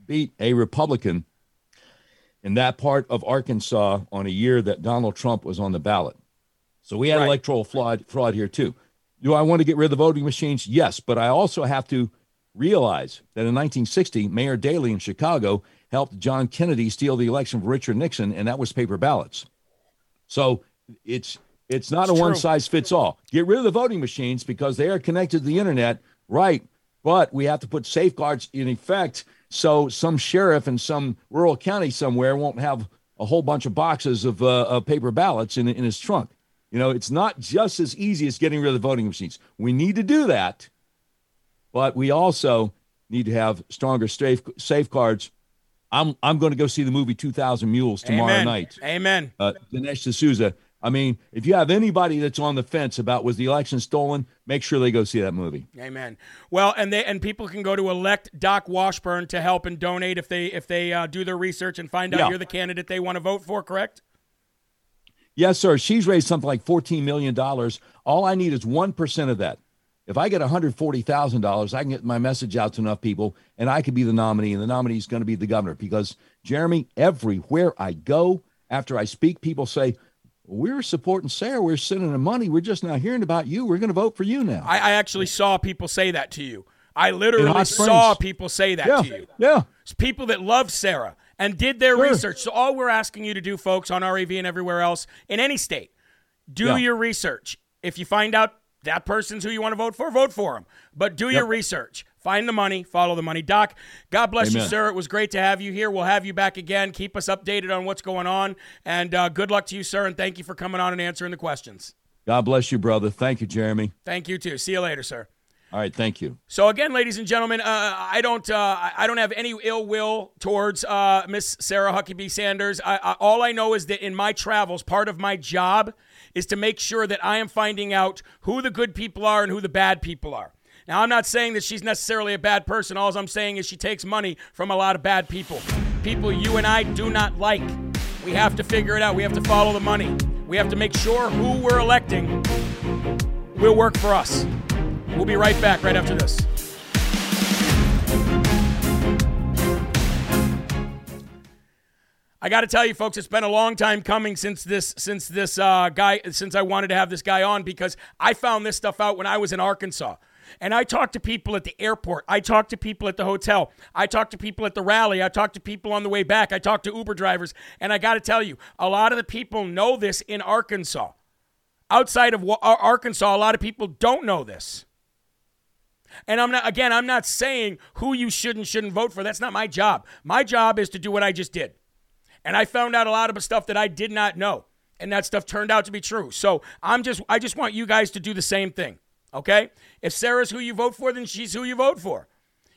beat a Republican in that part of Arkansas on a year that Donald Trump was on the ballot. So we had Right. electoral fraud, fraud here too. Do I want to get rid of the voting machines? Yes, but I also have to realize that in 1960, Mayor Daley in Chicago helped John Kennedy steal the election for Richard Nixon, and that was paper ballots. So it's it's not It's a true. one size fits all. Get rid of the voting machines because they are connected to the internet, right? But we have to put safeguards in effect so some sheriff in some rural county somewhere won't have a whole bunch of boxes of, uh, of paper ballots in, in his trunk. You know, it's not just as easy as getting rid of the voting machines. We need to do that, but we also need to have stronger safe, safeguards. I'm I'm going to go see the movie 2,000 Mules tomorrow Amen. night Amen. uh, Dinesh D'Souza. I mean, if you have anybody that's on the fence about was the election stolen, make sure they go see that movie. Amen. Well, and they and people can go to elect Doc Washburn to help and donate if they if they uh, do their research and find out Yeah. you're the candidate they want to vote for. Correct? Yes, sir. She's raised something like $14 million. All I need is 1% of that. If I get $140,000, I can get my message out to enough people and I could be the nominee, and the nominee is going to be the governor. Because, Jeremy, everywhere I go, after I speak, people say, We're supporting Sarah. We're sending them money. We're just now hearing about you. We're going to vote for you now. I, I actually saw people say that to you. I literally saw people say that yeah. to you. Yeah. It's people that love Sarah and did their Sure. research. So all we're asking you to do, folks, on RAV and everywhere else in any state, do Yeah. your research. If you find out that person's who you want to vote for, vote for him. But do your research. Find the money, follow the money. Doc, God bless you, sir. It was great to have you here. We'll have you back again. Keep us updated on what's going on. And uh, good luck to you, sir. And thank you for coming on and answering the questions. God bless you, brother. Thank you, Jeremy. Thank you, too. See you later, sir. All right. Thank you. So again, ladies and gentlemen, uh, I don't, uh, I- I don't have any ill will towards uh, Miss Sarah Huckabee Sanders. I, I, all I know is that in my travels, part of my job is to make sure that I am finding out who the good people are and who the bad people are. Now, I'm not saying that she's necessarily a bad person. All I'm saying is she takes money from a lot of bad people, people you and I do not like. We have to figure it out. We have to follow the money. We have to make sure who we're electing will work for us. We'll be right back right after this. I got to tell you, folks, it's been a long time coming since this since this uh, guy since I wanted to have this guy on because I found this stuff out when I was in Arkansas. And I talked to people at the airport. I talked to people at the hotel. I talked to people at the rally. I talked to people on the way back. I talked to Uber drivers. And I got to tell you, a lot of the people know this in Arkansas. outside of Arkansas, a lot of people don't know this. And I'm not again, I'm not saying who you should and shouldn't vote for. That's not my job. My job is to do what I just did. And I found out a lot of stuff that I did not know. And that stuff turned out to be true. So I'm just I just want you guys to do the same thing. Okay? If Sarah's who you vote for, then she's who you vote for.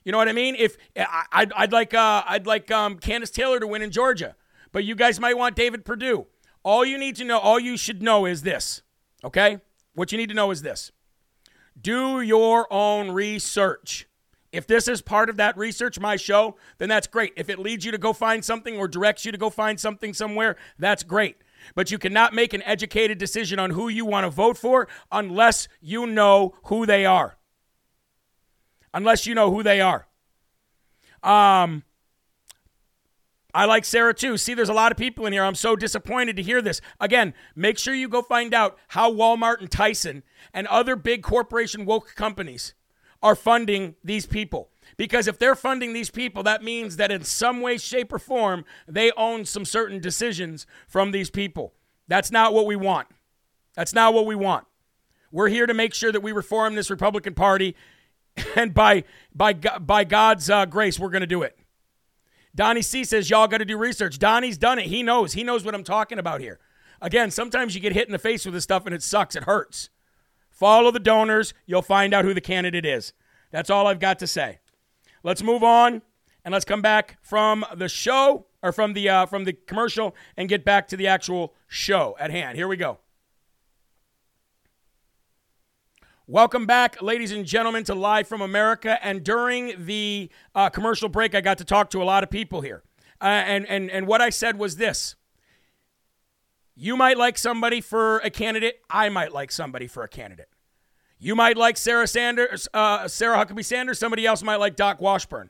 You know what I mean? If I, I'd, I'd like uh, I'd like um, Kandiss Taylor to win in Georgia, but you guys might want David Perdue. All you need to know, all you should know is this. Okay? What you need to know is this. Do your own research. If this is part of that research, my show, then that's great. If it leads you to go find something or directs you to go find something somewhere, that's great. But you cannot make an educated decision on who you want to vote for unless you know who they are. Unless you know who they are. Um, I like Sarah too. See, there's a lot of people in here. I'm so disappointed to hear this. Again, make sure you go find out how Walmart and Tyson and other big corporation woke companies are funding these people. Because if they're funding these people, that means that in some way, shape, or form, they own some certain decisions from these people. That's not what we want. That's not what we want. We're here to make sure that we reform this Republican Party, and by by by God's uh, grace, we're going to do it. Donnie C says, Y'all got to do research. Donnie's done it. He knows. He knows what I'm talking about here. Again, sometimes you get hit in the face with this stuff and it sucks. It hurts. Follow the donors. You'll find out who the candidate is. That's all I've got to say. Let's move on and let's come back from the show or from the uh, from the commercial and get back to the actual show at hand. Here we go. Welcome back, ladies and gentlemen, to Live from America. And during the uh, commercial break, I got to talk to a lot of people here. Uh, and, and, and what I said was this You might like somebody for a candidate, I might like somebody for a candidate. You might like Sarah Sanders, uh, Sarah Huckabee Sanders, somebody else might like Doc Washburn.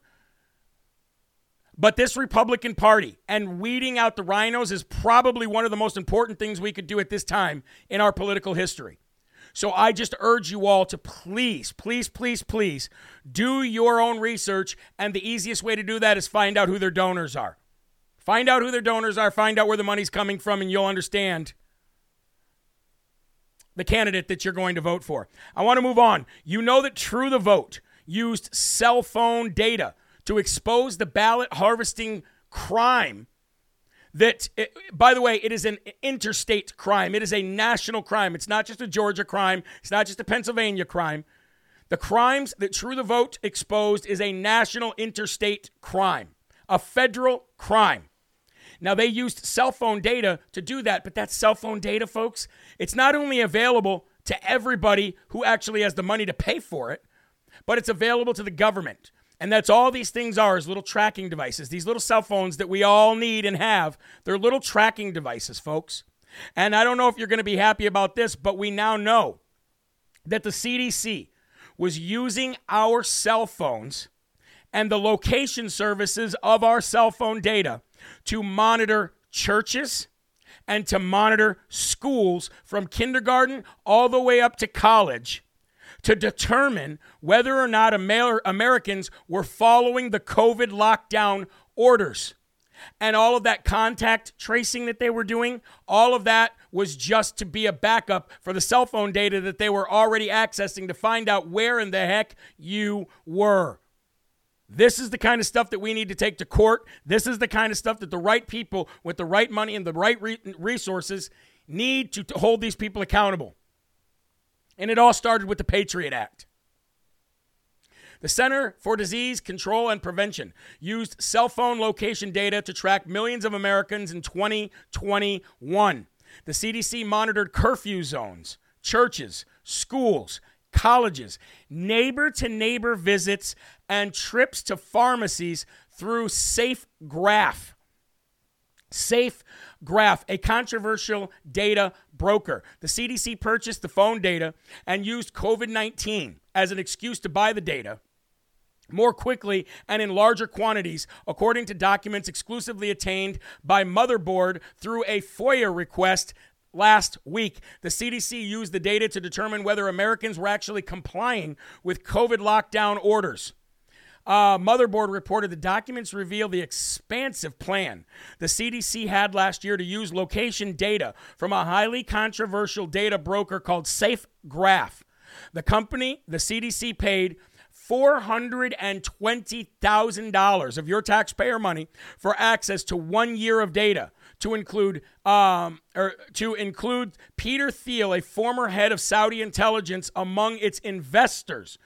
But this Republican Party and weeding out the rhinos is probably one of the most important things we could do at this time in our political history. So I just urge you all to please, please, please, please do your own research. And the easiest way to do that is find out who their donors are. Find out who their donors are, find out where the money's coming from, and you'll understand the candidate that you're going to vote for. I want to move on. You know that True the Vote used cell phone data to expose the ballot harvesting crime that, by the way, it is an interstate crime. It is a national crime. It's not just a Georgia crime, it's not just a Pennsylvania crime. The crimes that True the Vote exposed is a national interstate crime, a federal crime. Now, they used cell phone data to do that, but that cell phone data, folks, it's not only available to everybody who actually has the money to pay for it, but it's available to the government. And that's all these things are is little tracking devices. These little cell phones that we all need and have. They're little tracking devices, folks. And I don't know if you're going to be happy about this, but we now know that the CDC was using our cell phones and the location services of our cell phone data to monitor churches and to monitor schools from kindergarten all the way up to college to determine whether or not Amer- Americans were following the COVID lockdown orders. And all of that contact tracing that they were doing, all of that was just to be a backup for the cell phone data that they were already accessing to find out where in the heck you were. This is the kind of stuff that we need to take to court. This is the kind of stuff that the right people with the right money and the right re- resources need to, to hold these people accountable. And it all started with the Patriot Act. The Center for Disease Control and Prevention used cell phone location data to track millions of Americans in 2021. The CDC monitored curfew zones, churches, schools, colleges, neighbor to neighbor visits, and trips to pharmacies through Safe Graph. Safe Graph, a controversial data broker. The CDC purchased the phone data and used COVID 19 as an excuse to buy the data more quickly and in larger quantities, according to documents exclusively attained by Motherboard through a FOIA request last week. The CDC used the data to determine whether Americans were actually complying with COVID lockdown orders. uh, Motherboard reported the documents reveal the expansive plan the CDC had last year to use location data from a highly controversial data broker called SafeGraph. The company, the CDC, paid $420,000 of your taxpayer money for access to one year of data to include um, or to include Peter Thiel, a former head of Saudi intelligence, among its investors.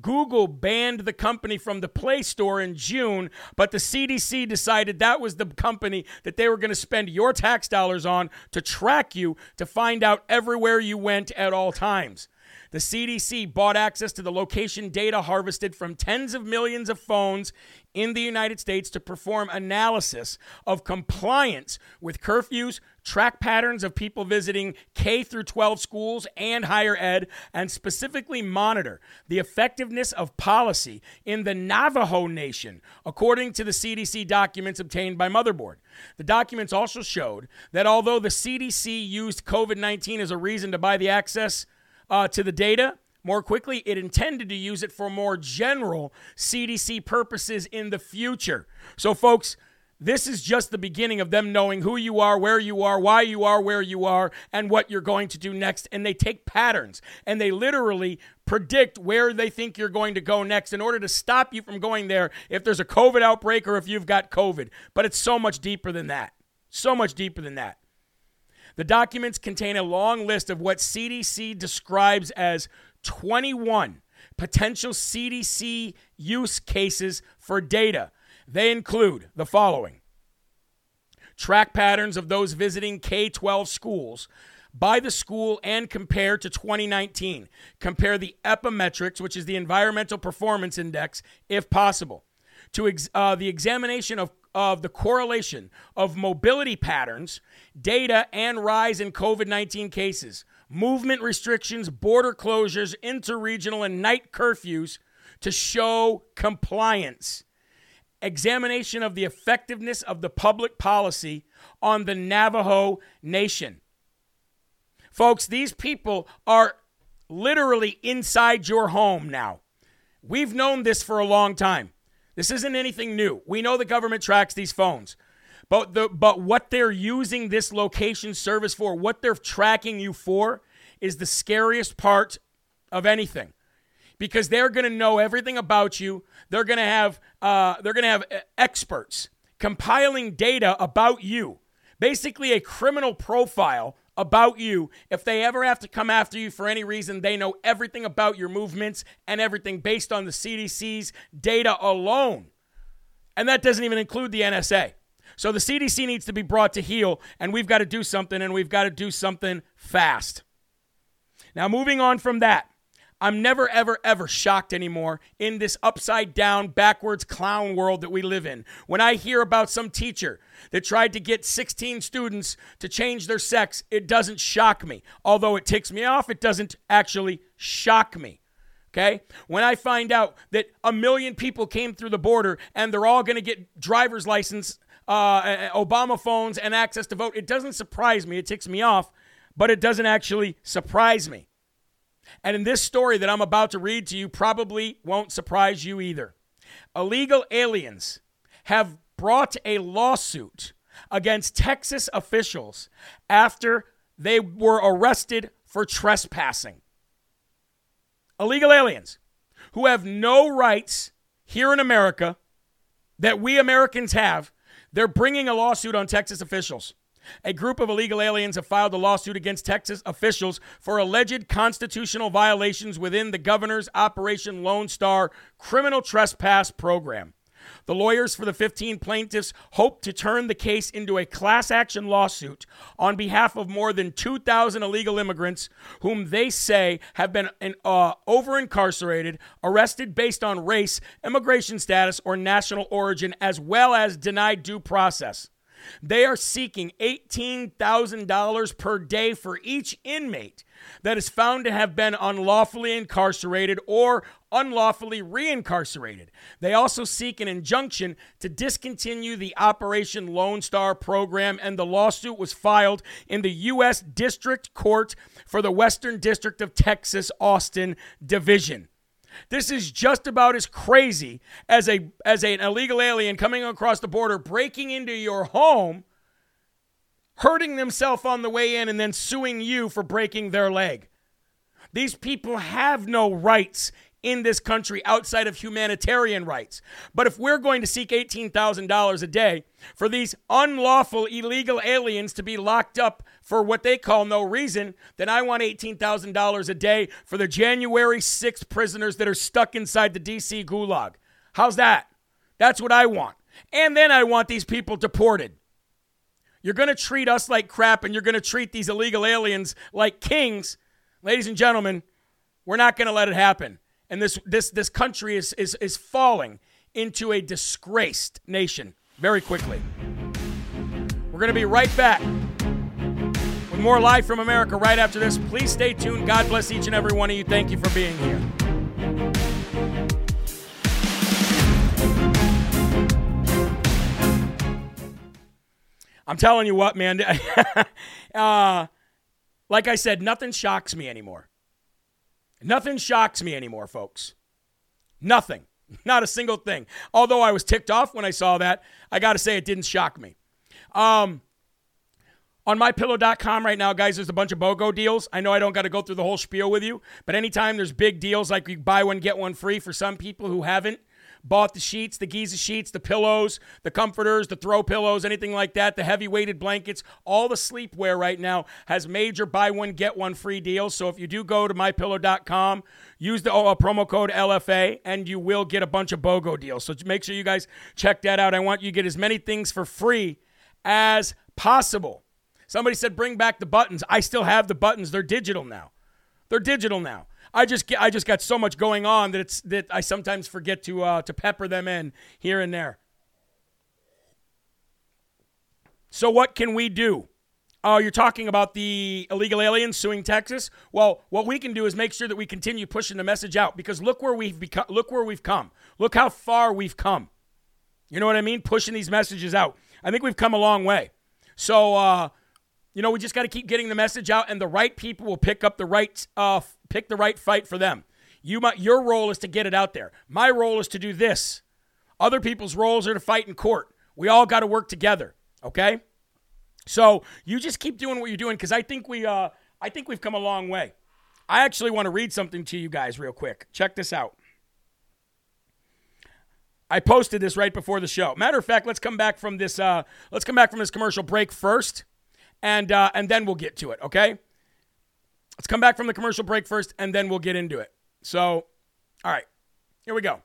Google banned the company from the Play Store in June, but the CDC decided that was the company that they were going to spend your tax dollars on to track you to find out everywhere you went at all times. The CDC bought access to the location data harvested from tens of millions of phones in the United States to perform analysis of compliance with curfews, track patterns of people visiting K through 12 schools and higher ed, and specifically monitor the effectiveness of policy in the Navajo Nation, according to the CDC documents obtained by Motherboard. The documents also showed that although the CDC used COVID 19 as a reason to buy the access uh, to the data more quickly. It intended to use it for more general CDC purposes in the future. So, folks, this is just the beginning of them knowing who you are, where you are, why you are where you are, and what you're going to do next. And they take patterns and they literally predict where they think you're going to go next in order to stop you from going there if there's a COVID outbreak or if you've got COVID. But it's so much deeper than that. So much deeper than that. The documents contain a long list of what CDC describes as 21 potential CDC use cases for data. They include the following track patterns of those visiting K 12 schools by the school and compare to 2019. Compare the epimetrics, which is the environmental performance index, if possible, to ex- uh, the examination of of the correlation of mobility patterns, data, and rise in COVID 19 cases, movement restrictions, border closures, interregional and night curfews to show compliance. Examination of the effectiveness of the public policy on the Navajo Nation. Folks, these people are literally inside your home now. We've known this for a long time. This isn't anything new. We know the government tracks these phones. But the but what they're using this location service for, what they're tracking you for is the scariest part of anything. Because they're going to know everything about you. They're going to have uh, they're going to have uh, experts compiling data about you. Basically a criminal profile about you. If they ever have to come after you for any reason, they know everything about your movements and everything based on the CDC's data alone. And that doesn't even include the NSA. So the CDC needs to be brought to heel, and we've got to do something, and we've got to do something fast. Now, moving on from that, I'm never, ever, ever shocked anymore in this upside down, backwards clown world that we live in. When I hear about some teacher that tried to get 16 students to change their sex, it doesn't shock me. Although it ticks me off, it doesn't actually shock me. Okay? When I find out that a million people came through the border and they're all going to get driver's license, uh, Obama phones, and access to vote, it doesn't surprise me. It ticks me off, but it doesn't actually surprise me. And in this story that I'm about to read to you, probably won't surprise you either. Illegal aliens have brought a lawsuit against Texas officials after they were arrested for trespassing. Illegal aliens who have no rights here in America that we Americans have, they're bringing a lawsuit on Texas officials. A group of illegal aliens have filed a lawsuit against Texas officials for alleged constitutional violations within the governor's Operation Lone Star criminal trespass program. The lawyers for the 15 plaintiffs hope to turn the case into a class action lawsuit on behalf of more than 2,000 illegal immigrants whom they say have been uh, over incarcerated, arrested based on race, immigration status, or national origin, as well as denied due process. They are seeking $18,000 per day for each inmate that is found to have been unlawfully incarcerated or unlawfully reincarcerated. They also seek an injunction to discontinue the Operation Lone Star program, and the lawsuit was filed in the U.S. District Court for the Western District of Texas, Austin Division. This is just about as crazy as a as an illegal alien coming across the border, breaking into your home, hurting themselves on the way in, and then suing you for breaking their leg. These people have no rights in this country outside of humanitarian rights. But if we're going to seek $18,000 a day for these unlawful illegal aliens to be locked up for what they call no reason, then I want $18,000 a day for the January 6th prisoners that are stuck inside the DC gulag. How's that? That's what I want. And then I want these people deported. You're going to treat us like crap and you're going to treat these illegal aliens like kings. Ladies and gentlemen, we're not going to let it happen and this this this country is is is falling into a disgraced nation very quickly. We're going to be right back with more live from America right after this. Please stay tuned. God bless each and every one of you. Thank you for being here. I'm telling you what, man. uh, like I said, nothing shocks me anymore. Nothing shocks me anymore, folks. Nothing. Not a single thing. Although I was ticked off when I saw that, I got to say it didn't shock me. Um, on mypillow.com right now, guys, there's a bunch of BOGO deals. I know I don't got to go bought the sheets, the Giza sheets, the pillows, the comforters, the throw pillows, anything like that, the heavy weighted blankets, all the sleepwear right now has major buy one, get one free deals. So if you do go to mypillow.com, use the uh, promo code LFA and you will get a bunch of BOGO deals. So make sure you guys check that out. I want you to get as many things for free as possible. Somebody said bring back the buttons. I still have the buttons. They're digital now. They're digital now. I just I just got so much going on that it's that I sometimes forget to uh, to pepper them in here and there. So what can we do? Uh, you're talking about the illegal aliens suing Texas. Well, what we can do is make sure that we continue pushing the message out because look where we've become. Look where we've come. Look how far we've come. You know what I mean? Pushing these messages out. I think we've come a long way. So uh, you know, we just got to keep getting the message out, and the right people will pick up the right, uh, pick the right fight for them. You might, your role is to get it out there. My role is to do this. Other people's roles are to fight in court. We all got to work together. Okay. So you just keep doing what you're doing because I think we, uh, I think we've come a long way. I actually want to read something to you guys real quick. Check this out. I posted this right before the show. Matter of fact, let's come back from this. Uh, let's come back from this commercial break first and uh, and then we'll get to it. Okay. Let's come back from the commercial break first, and then we'll get into it. So, all right, here we go.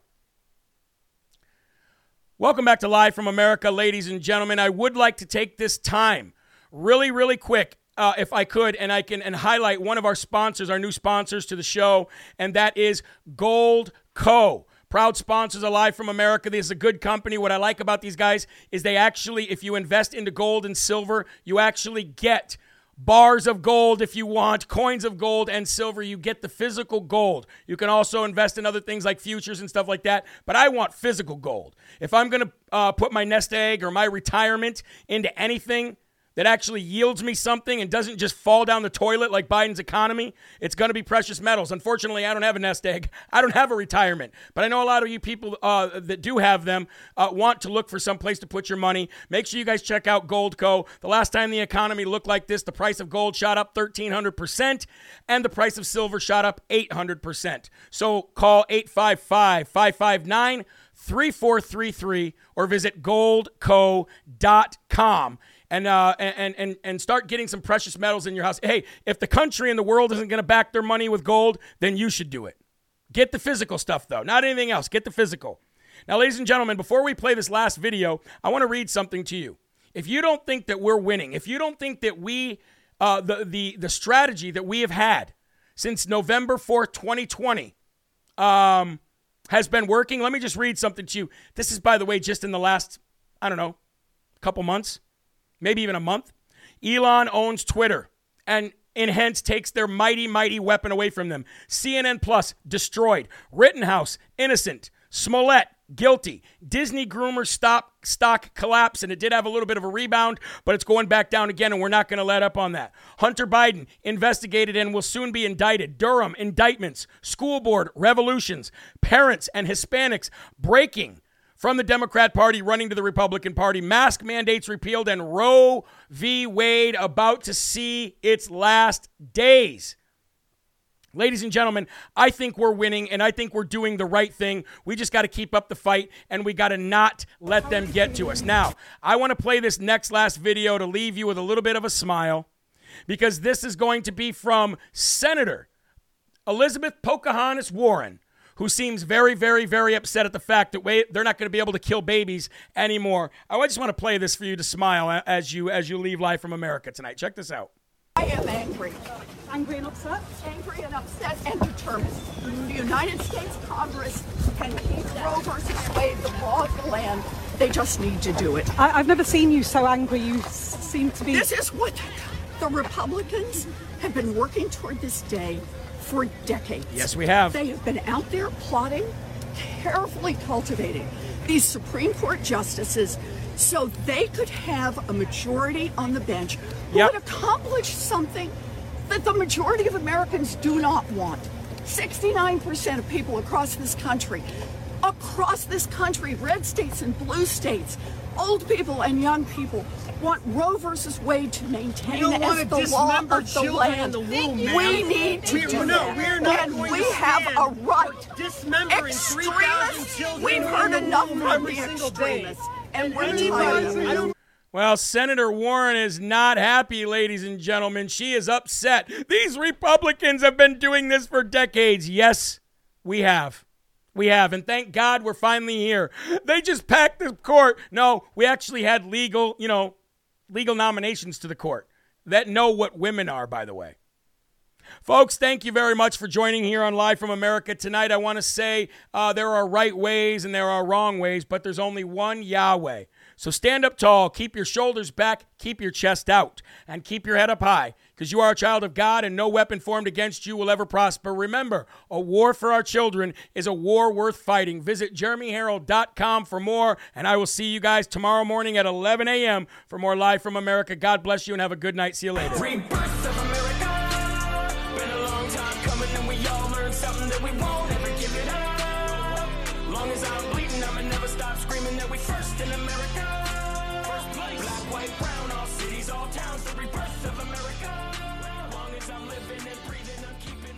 Welcome back to Live from America, ladies and gentlemen. I would like to take this time, really, really quick, uh, if I could, and I can and highlight one of our sponsors, our new sponsors to the show, and that is Gold Co. Proud sponsors alive from America. This is a good company. What I like about these guys is they actually, if you invest into gold and silver, you actually get bars of gold if you want, coins of gold and silver. You get the physical gold. You can also invest in other things like futures and stuff like that. But I want physical gold. If I'm going to uh, put my nest egg or my retirement into anything, that actually yields me something and doesn't just fall down the toilet like Biden's economy, it's going to be precious metals. Unfortunately, I don't have a nest egg. I don't have a retirement. But I know a lot of you people uh, that do have them uh, want to look for some place to put your money. Make sure you guys check out Goldco. The last time the economy looked like this, the price of gold shot up 1,300% and the price of silver shot up 800%. So call 855 559 3433 or visit goldco.com and, uh, and, and, and start getting some precious metals in your house. Hey, if the country and the world isn't going to back their money with gold, then you should do it. Get the physical stuff, though, not anything else. Get the physical. Now, ladies and gentlemen, before we play this last video, I want to read something to you. If you don't think that we're winning, if you don't think that we, uh, the, the, the strategy that we have had since November 4th, 2020, um, has been working, let me just read something to you. This is, by the way, just in the last, I don't know, couple months maybe even a month. Elon owns Twitter and and hence takes their mighty, mighty weapon away from them. CNN Plus destroyed. Rittenhouse innocent. Smollett guilty. Disney groomer stock stock collapse, and it did have a little bit of a rebound, but it's going back down again, and we're not going to let up on that. Hunter Biden investigated and will soon be indicted. Durham indictments, school board revolutions, parents and Hispanics breaking from the Democrat Party running to the Republican Party, mask mandates repealed, and Roe v. Wade about to see its last days. Ladies and gentlemen, I think we're winning and I think we're doing the right thing. We just got to keep up the fight and we got to not let them get to us. Now, I want to play this next last video to leave you with a little bit of a smile because this is going to be from Senator Elizabeth Pocahontas Warren who seems very, very, very upset at the fact that wait, they're not going to be able to kill babies anymore. Oh, I just want to play this for you to smile as you as you leave life from America tonight. Check this out. I am angry. Angry and upset? Angry and upset and determined. The United States Congress can keep Roe versus Wade the law of the land. They just need to do it. I, have never seen you so angry. You seem to be. This is what the Republicans have been working toward this day for decades. Yes, we have. They have been out there plotting, carefully cultivating these Supreme Court justices so they could have a majority on the bench who yep. would accomplish something that the majority of Americans do not want. 69% of people across this country, across this country, red states and blue states, old people and young people want Roe versus Wade to maintain we as the law of the land. The womb, we need to we, do no, that. We're not and going we to have a right. Dismembering extremists. children We've heard enough from the single extremists, day. and we're tired. Well, Senator Warren is not happy, ladies and gentlemen. She is upset. These Republicans have been doing this for decades. Yes, we have. We have, and thank God we're finally here. They just packed the court. No, we actually had legal, you know, legal nominations to the court that know what women are, by the way. Folks, thank you very much for joining here on Live from America tonight. I want to say uh, there are right ways and there are wrong ways, but there's only one Yahweh. So stand up tall, keep your shoulders back, keep your chest out, and keep your head up high, because you are a child of God and no weapon formed against you will ever prosper. Remember, a war for our children is a war worth fighting. Visit jeremyherrell.com for more, and I will see you guys tomorrow morning at 11 a.m. for more Live from America. God bless you and have a good night. See you later.